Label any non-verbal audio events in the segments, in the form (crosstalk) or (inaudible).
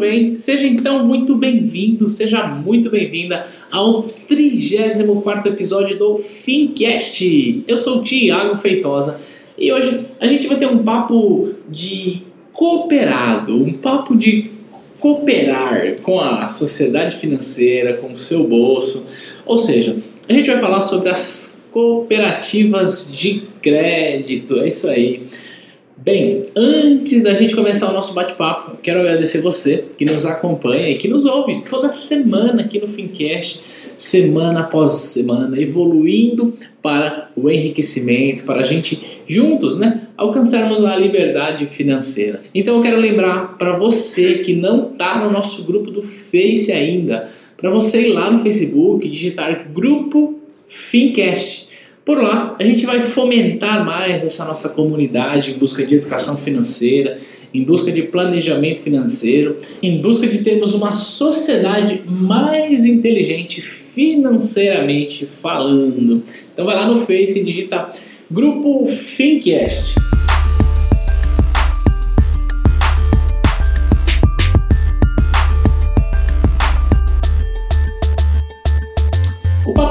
bem? Seja então muito bem-vindo, seja muito bem-vinda ao 34 episódio do Fincast. Eu sou o Tiago Feitosa e hoje a gente vai ter um papo de cooperado, um papo de cooperar com a sociedade financeira, com o seu bolso. Ou seja, a gente vai falar sobre as cooperativas de crédito. É isso aí. Bem, antes da gente começar o nosso bate-papo, quero agradecer você que nos acompanha e que nos ouve toda semana aqui no Fincast, semana após semana, evoluindo para o enriquecimento, para a gente juntos, né, alcançarmos a liberdade financeira. Então eu quero lembrar para você que não está no nosso grupo do Face ainda, para você ir lá no Facebook, digitar grupo Fincast por lá, a gente vai fomentar mais essa nossa comunidade em busca de educação financeira, em busca de planejamento financeiro, em busca de termos uma sociedade mais inteligente financeiramente falando. Então vai lá no Face e digita Grupo Fincast.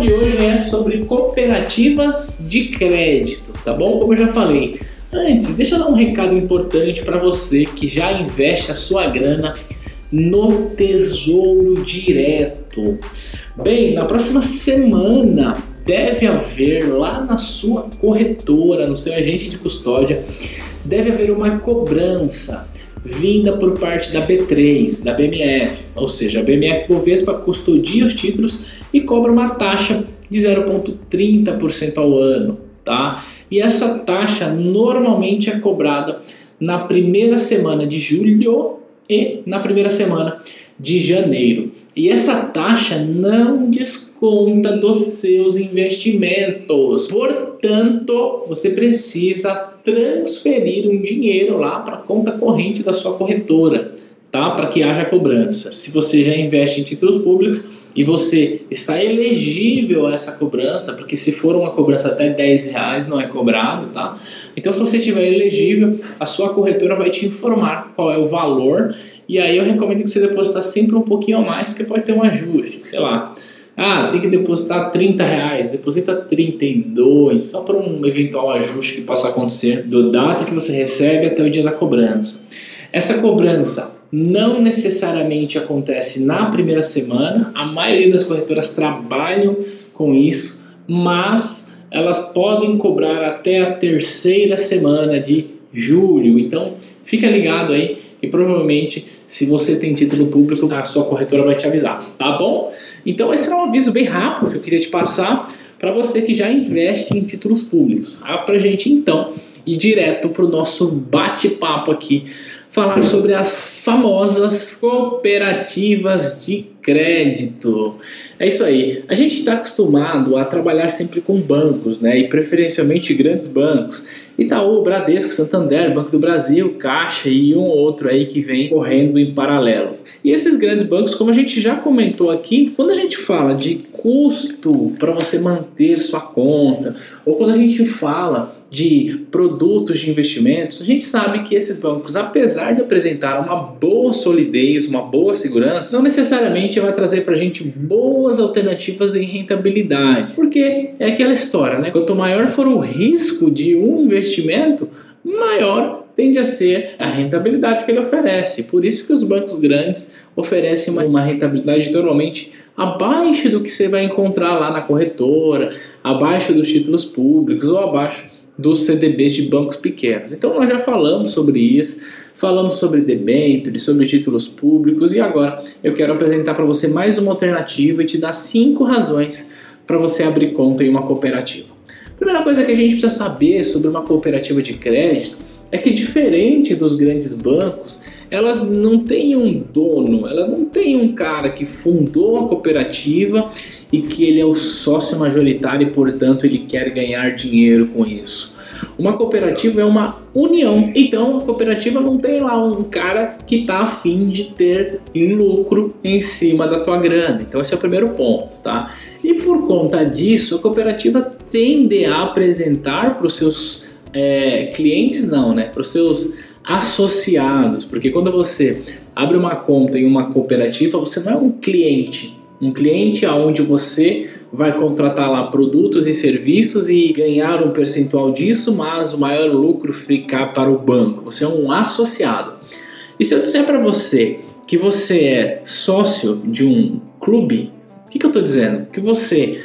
De hoje é sobre cooperativas de crédito, tá bom? Como eu já falei. Antes, deixa eu dar um recado importante para você que já investe a sua grana no Tesouro Direto. Bem, na próxima semana deve haver lá na sua corretora, no seu agente de custódia, deve haver uma cobrança vinda por parte da B3, da BMF, ou seja, a BMF Bovespa custodia os títulos e cobra uma taxa de 0,30% ao ano, tá? E essa taxa normalmente é cobrada na primeira semana de julho e na primeira semana de janeiro. E essa taxa não desconta dos seus investimentos. Portanto, você precisa transferir um dinheiro lá para a conta corrente da sua corretora, tá? Para que haja cobrança. Se você já investe em títulos públicos, e você está elegível a essa cobrança, porque se for uma cobrança até 10 reais não é cobrado, tá? Então se você estiver elegível, a sua corretora vai te informar qual é o valor e aí eu recomendo que você depositar sempre um pouquinho a mais, porque pode ter um ajuste, sei lá. Ah, tem que depositar 30 reais, deposita 32, só para um eventual ajuste que possa acontecer do data que você recebe até o dia da cobrança. Essa cobrança não necessariamente acontece na primeira semana, a maioria das corretoras trabalham com isso, mas elas podem cobrar até a terceira semana de julho. Então, fica ligado aí e provavelmente, se você tem título público, a sua corretora vai te avisar, tá bom? Então, esse é um aviso bem rápido que eu queria te passar para você que já investe em títulos públicos. Ah, para gente então ir direto para o nosso bate-papo aqui falar sobre as famosas cooperativas de crédito. É isso aí. A gente está acostumado a trabalhar sempre com bancos, né? E preferencialmente grandes bancos. Itaú, Bradesco, Santander, Banco do Brasil, Caixa e um outro aí que vem correndo em paralelo. E esses grandes bancos, como a gente já comentou aqui, quando a gente fala de custo para você manter sua conta, ou quando a gente fala de produtos de investimentos, a gente sabe que esses bancos, apesar de apresentar uma boa solidez, uma boa segurança, não necessariamente vai trazer para a gente boas alternativas em rentabilidade. Porque é aquela história, né? Quanto maior for o risco de um investimento, maior tende a ser a rentabilidade que ele oferece. Por isso que os bancos grandes oferecem uma, uma rentabilidade normalmente abaixo do que você vai encontrar lá na corretora, abaixo dos títulos públicos ou abaixo dos CDBs de bancos pequenos. Então nós já falamos sobre isso, falamos sobre debêntures, sobre títulos públicos e agora eu quero apresentar para você mais uma alternativa e te dar cinco razões para você abrir conta em uma cooperativa. primeira coisa que a gente precisa saber sobre uma cooperativa de crédito é que diferente dos grandes bancos, elas não têm um dono, ela não tem um cara que fundou a cooperativa e que ele é o sócio majoritário e, portanto, ele quer ganhar dinheiro com isso. Uma cooperativa é uma união, então a cooperativa não tem lá um cara que está afim de ter lucro em cima da tua grana. Então esse é o primeiro ponto, tá? E por conta disso, a cooperativa tende a apresentar para os seus é, clientes, não, né? Para os seus associados, porque quando você abre uma conta em uma cooperativa, você não é um cliente. Um cliente aonde você vai contratar lá produtos e serviços e ganhar um percentual disso, mas o maior lucro ficar para o banco. Você é um associado. E se eu disser para você que você é sócio de um clube, o que, que eu estou dizendo? Que você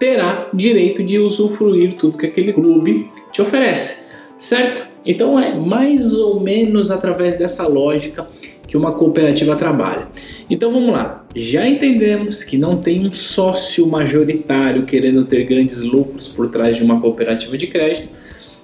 terá direito de usufruir tudo que aquele clube te oferece, certo? Então é mais ou menos através dessa lógica que uma cooperativa trabalha. Então vamos lá, já entendemos que não tem um sócio majoritário querendo ter grandes lucros por trás de uma cooperativa de crédito.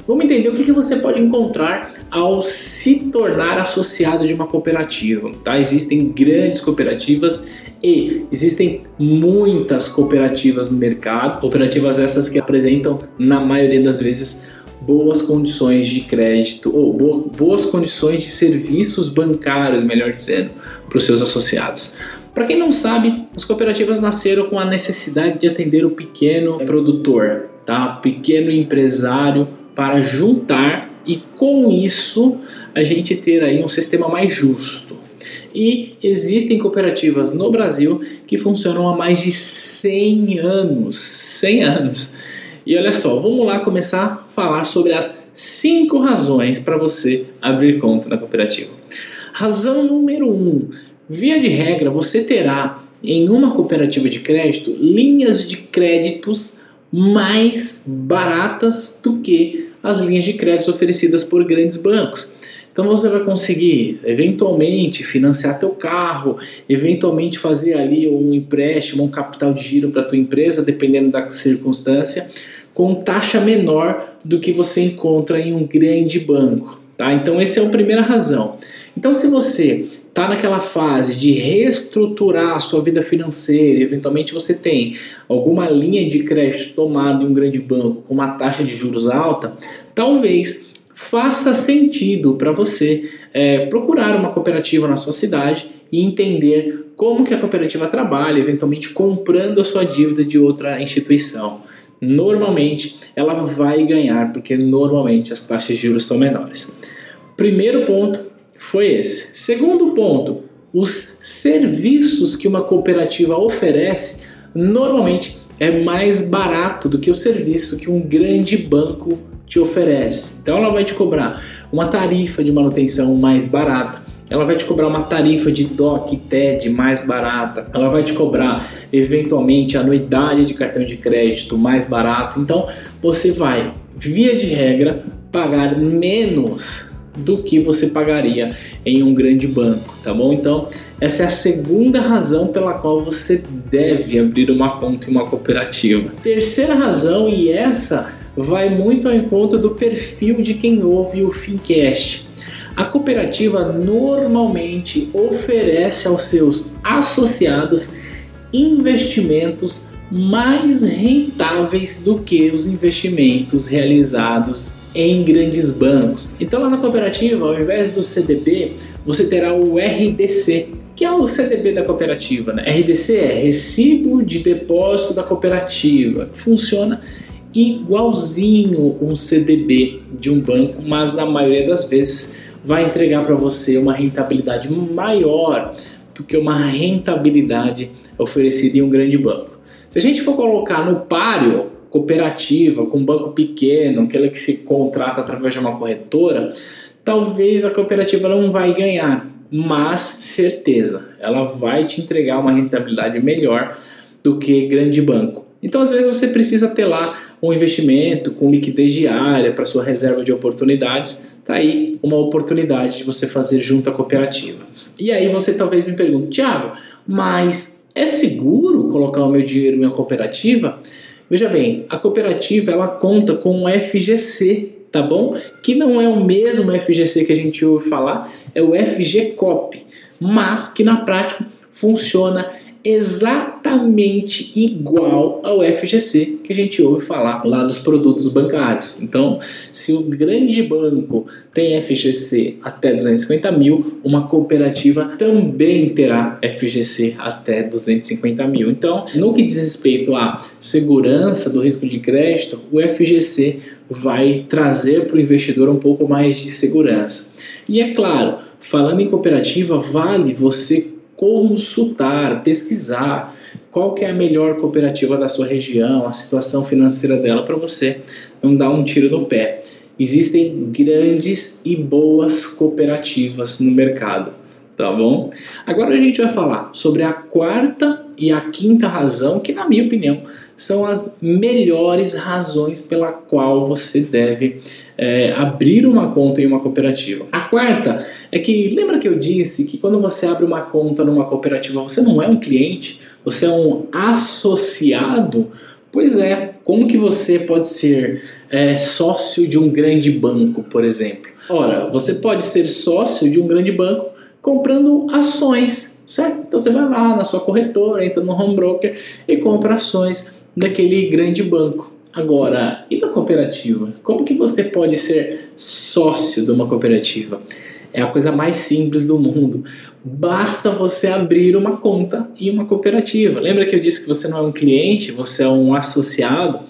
Vamos entender o que você pode encontrar ao se tornar associado de uma cooperativa. Tá? Existem grandes cooperativas e existem muitas cooperativas no mercado, cooperativas essas que apresentam, na maioria das vezes, boas condições de crédito ou boas condições de serviços bancários, melhor dizendo, para os seus associados. Para quem não sabe, as cooperativas nasceram com a necessidade de atender o pequeno produtor, tá? pequeno empresário, para juntar e com isso a gente ter aí um sistema mais justo. E existem cooperativas no Brasil que funcionam há mais de 100 anos. 100 anos. E olha só, vamos lá começar a falar sobre as cinco razões para você abrir conta na cooperativa. Razão número um: via de regra, você terá em uma cooperativa de crédito linhas de créditos mais baratas do que as linhas de crédito oferecidas por grandes bancos. Então você vai conseguir eventualmente financiar teu carro, eventualmente fazer ali um empréstimo, um capital de giro para tua empresa, dependendo da circunstância, com taxa menor do que você encontra em um grande banco. Tá? Então essa é a primeira razão. Então se você está naquela fase de reestruturar a sua vida financeira, eventualmente você tem alguma linha de crédito tomada em um grande banco com uma taxa de juros alta, talvez faça sentido para você é, procurar uma cooperativa na sua cidade e entender como que a cooperativa trabalha, eventualmente comprando a sua dívida de outra instituição. Normalmente ela vai ganhar, porque normalmente as taxas de juros são menores. Primeiro ponto foi esse. Segundo ponto, os serviços que uma cooperativa oferece normalmente é mais barato do que o serviço que um grande banco te oferece. Então ela vai te cobrar uma tarifa de manutenção mais barata, ela vai te cobrar uma tarifa de DOC TED mais barata, ela vai te cobrar eventualmente anuidade de cartão de crédito mais barato. Então você vai, via de regra, pagar menos do que você pagaria em um grande banco, tá bom? Então, essa é a segunda razão pela qual você deve abrir uma conta em uma cooperativa. Terceira razão, e essa vai muito ao encontro do perfil de quem ouve o Fincast. A cooperativa normalmente oferece aos seus associados investimentos mais rentáveis do que os investimentos realizados em grandes bancos. Então lá na cooperativa, ao invés do CDB, você terá o RDC, que é o CDB da cooperativa. Né? RDC é Recibo de Depósito da Cooperativa. Funciona igualzinho um CDB de um banco, mas na maioria das vezes vai entregar para você uma rentabilidade maior do que uma rentabilidade oferecida em um grande banco. Se a gente for colocar no páreo cooperativa, com um banco pequeno, aquela que se contrata através de uma corretora, talvez a cooperativa não vai ganhar, mas certeza, ela vai te entregar uma rentabilidade melhor do que grande banco. Então, às vezes, você precisa ter lá um investimento com liquidez diária para sua reserva de oportunidades. Tá aí uma oportunidade de você fazer junto à cooperativa. E aí você talvez me pergunte, Tiago, mas é seguro colocar o meu dinheiro em uma cooperativa? Veja bem, a cooperativa ela conta com um FGC, tá bom? Que não é o mesmo FGC que a gente ouve falar, é o FGCOP, mas que na prática funciona exatamente igual ao FGC que a gente ouve falar lá dos produtos bancários. Então, se o grande banco tem FGC até 250 mil, uma cooperativa também terá FGC até 250 mil. Então, no que diz respeito à segurança do risco de crédito, o FGC vai trazer para o investidor um pouco mais de segurança. E é claro, falando em cooperativa, vale você consultar, pesquisar qual que é a melhor cooperativa da sua região, a situação financeira dela para você não dar um tiro no pé. Existem grandes e boas cooperativas no mercado, tá bom? Agora a gente vai falar sobre a quarta e a quinta razão, que na minha opinião são as melhores razões pela qual você deve é, abrir uma conta em uma cooperativa. A quarta é que lembra que eu disse que quando você abre uma conta numa cooperativa você não é um cliente, você é um associado. Pois é, como que você pode ser é, sócio de um grande banco, por exemplo? Ora, você pode ser sócio de um grande banco comprando ações, certo? Então você vai lá na sua corretora, entra no home broker e compra ações daquele grande banco. Agora, e da cooperativa? Como que você pode ser sócio de uma cooperativa? É a coisa mais simples do mundo. Basta você abrir uma conta em uma cooperativa. Lembra que eu disse que você não é um cliente, você é um associado?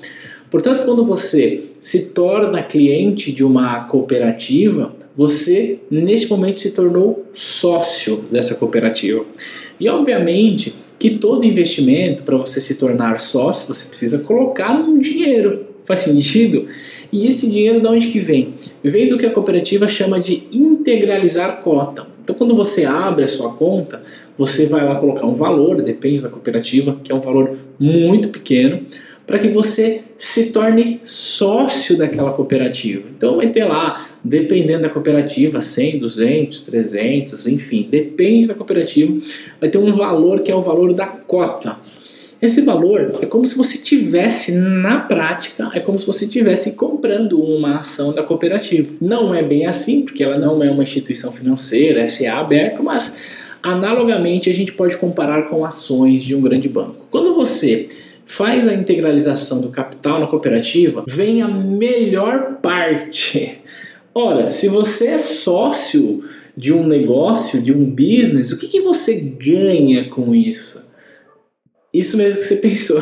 Portanto, quando você se torna cliente de uma cooperativa, você neste momento se tornou sócio dessa cooperativa. E obviamente que todo investimento, para você se tornar sócio, você precisa colocar um dinheiro. Faz sentido? E esse dinheiro de onde que vem? Vem do que a cooperativa chama de integralizar cota. Então, quando você abre a sua conta, você vai lá colocar um valor, depende da cooperativa, que é um valor muito pequeno para que você se torne sócio daquela cooperativa. Então vai ter lá, dependendo da cooperativa, 100, 200, 300, enfim, depende da cooperativa, vai ter um valor que é o valor da cota. Esse valor é como se você tivesse na prática, é como se você tivesse comprando uma ação da cooperativa. Não é bem assim, porque ela não é uma instituição financeira, SA aberta, mas analogamente a gente pode comparar com ações de um grande banco. Quando você faz a integralização do capital na cooperativa, vem a melhor parte. Ora, se você é sócio de um negócio, de um business, o que, que você ganha com isso? Isso mesmo que você (laughs) pensou.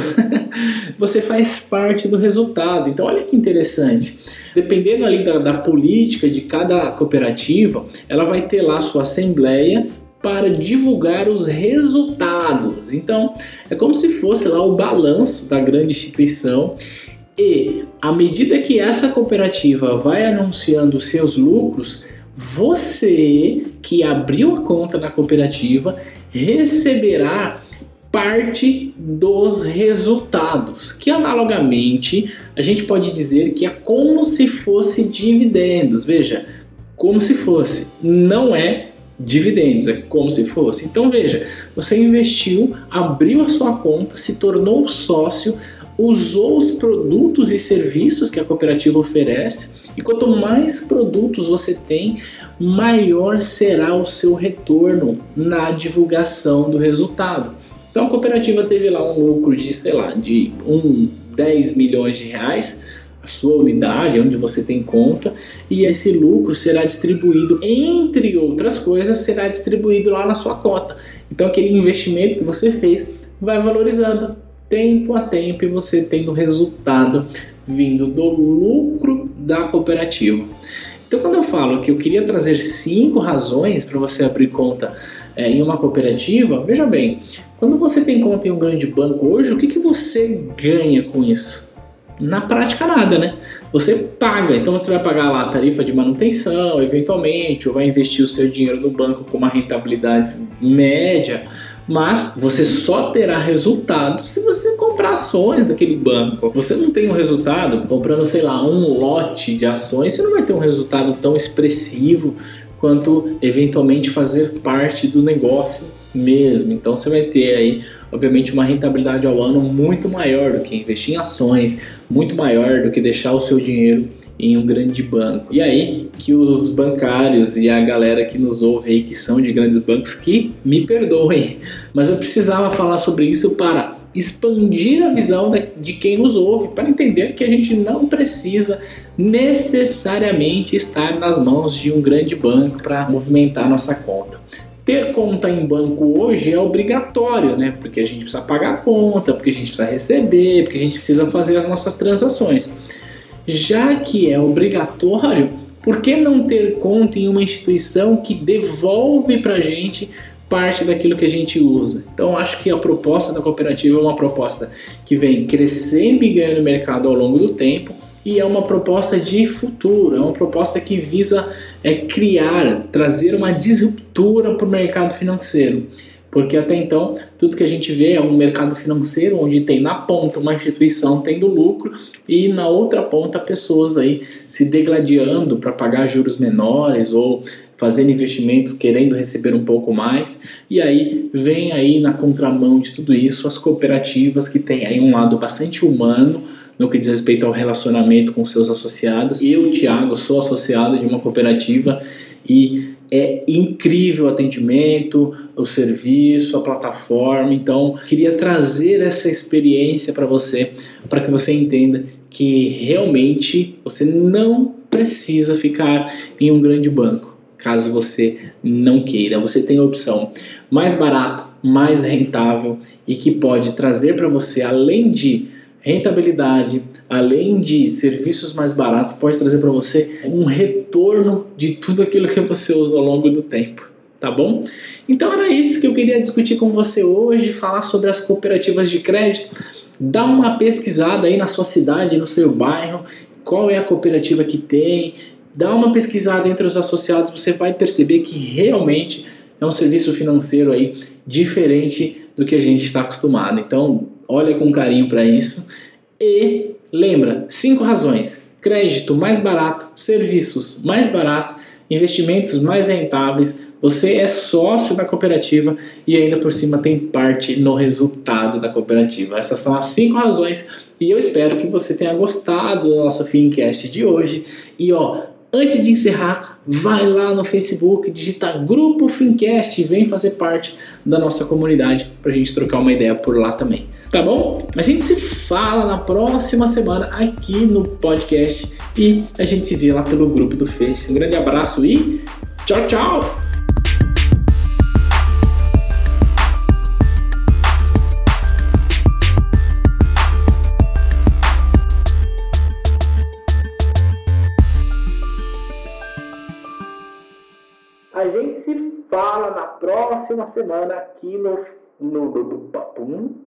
você faz parte do resultado. Então, olha que interessante. Dependendo ali da, da política de cada cooperativa, ela vai ter lá sua assembleia para divulgar os resultados. Então, é como se fosse lá o balanço da grande instituição e à medida que essa cooperativa vai anunciando seus lucros, você que abriu a conta na cooperativa receberá parte dos resultados, que analogamente a gente pode dizer que é como se fosse dividendos. Veja, como se fosse, não é dividendos, é como se fosse. Então veja, você investiu, abriu a sua conta, se tornou sócio, usou os produtos e serviços que a cooperativa oferece, e quanto mais produtos você tem, maior será o seu retorno na divulgação do resultado. Então a cooperativa teve lá um lucro de, sei lá, de um 10 milhões de reais, a sua unidade, onde você tem conta, e esse lucro será distribuído, entre outras coisas, será distribuído lá na sua cota. Então aquele investimento que você fez vai valorizando tempo a tempo e você tendo resultado vindo do lucro da cooperativa. Então, quando eu falo que eu queria trazer cinco razões para você abrir conta é, em uma cooperativa, veja bem, quando você tem conta em um grande banco hoje, o que, que você ganha com isso? Na prática nada, né? Você paga, então você vai pagar lá a tarifa de manutenção, eventualmente, ou vai investir o seu dinheiro no banco com uma rentabilidade média, mas você só terá resultado se você comprar ações daquele banco. Você não tem um resultado comprando, sei lá, um lote de ações, você não vai ter um resultado tão expressivo quanto eventualmente fazer parte do negócio mesmo. Então você vai ter aí, obviamente, uma rentabilidade ao ano muito maior do que investir em ações, muito maior do que deixar o seu dinheiro em um grande banco. E aí que os bancários e a galera que nos ouve aí que são de grandes bancos que me perdoem, mas eu precisava falar sobre isso para expandir a visão de quem nos ouve, para entender que a gente não precisa necessariamente estar nas mãos de um grande banco para movimentar nossa conta. Ter conta em banco hoje é obrigatório, né? Porque a gente precisa pagar a conta, porque a gente precisa receber, porque a gente precisa fazer as nossas transações. Já que é obrigatório, por que não ter conta em uma instituição que devolve para a gente parte daquilo que a gente usa? Então, acho que a proposta da cooperativa é uma proposta que vem crescendo e ganhando mercado ao longo do tempo e é uma proposta de futuro, é uma proposta que visa é, criar, trazer uma disruptura para o mercado financeiro. Porque até então, tudo que a gente vê é um mercado financeiro onde tem na ponta uma instituição tendo lucro e na outra ponta pessoas aí se degladiando para pagar juros menores ou fazendo investimentos querendo receber um pouco mais. E aí vem aí na contramão de tudo isso as cooperativas que têm aí um lado bastante humano no que diz respeito ao relacionamento com seus associados. Eu, Thiago, sou associado de uma cooperativa e é incrível o atendimento, o serviço, a plataforma. Então, queria trazer essa experiência para você, para que você entenda que realmente você não precisa ficar em um grande banco, caso você não queira. Você tem a opção mais barato, mais rentável e que pode trazer para você, além de rentabilidade, além de serviços mais baratos, pode trazer para você um retorno de tudo aquilo que você usa ao longo do tempo, tá bom? Então era isso que eu queria discutir com você hoje, falar sobre as cooperativas de crédito. Dá uma pesquisada aí na sua cidade, no seu bairro, qual é a cooperativa que tem, dá uma pesquisada entre os associados, você vai perceber que realmente é um serviço financeiro aí diferente do que a gente está acostumado. Então, olha com carinho para isso. E lembra, cinco razões: crédito mais barato, serviços mais baratos, investimentos mais rentáveis. Você é sócio da cooperativa e ainda por cima tem parte no resultado da cooperativa. Essas são as cinco razões e eu espero que você tenha gostado do nosso Fincast de hoje. E ó, Antes de encerrar, vai lá no Facebook, digita Grupo Fincast e vem fazer parte da nossa comunidade para a gente trocar uma ideia por lá também. Tá bom? A gente se fala na próxima semana aqui no podcast e a gente se vê lá pelo grupo do Face. Um grande abraço e tchau, tchau! Próxima semana aqui no, no, no, no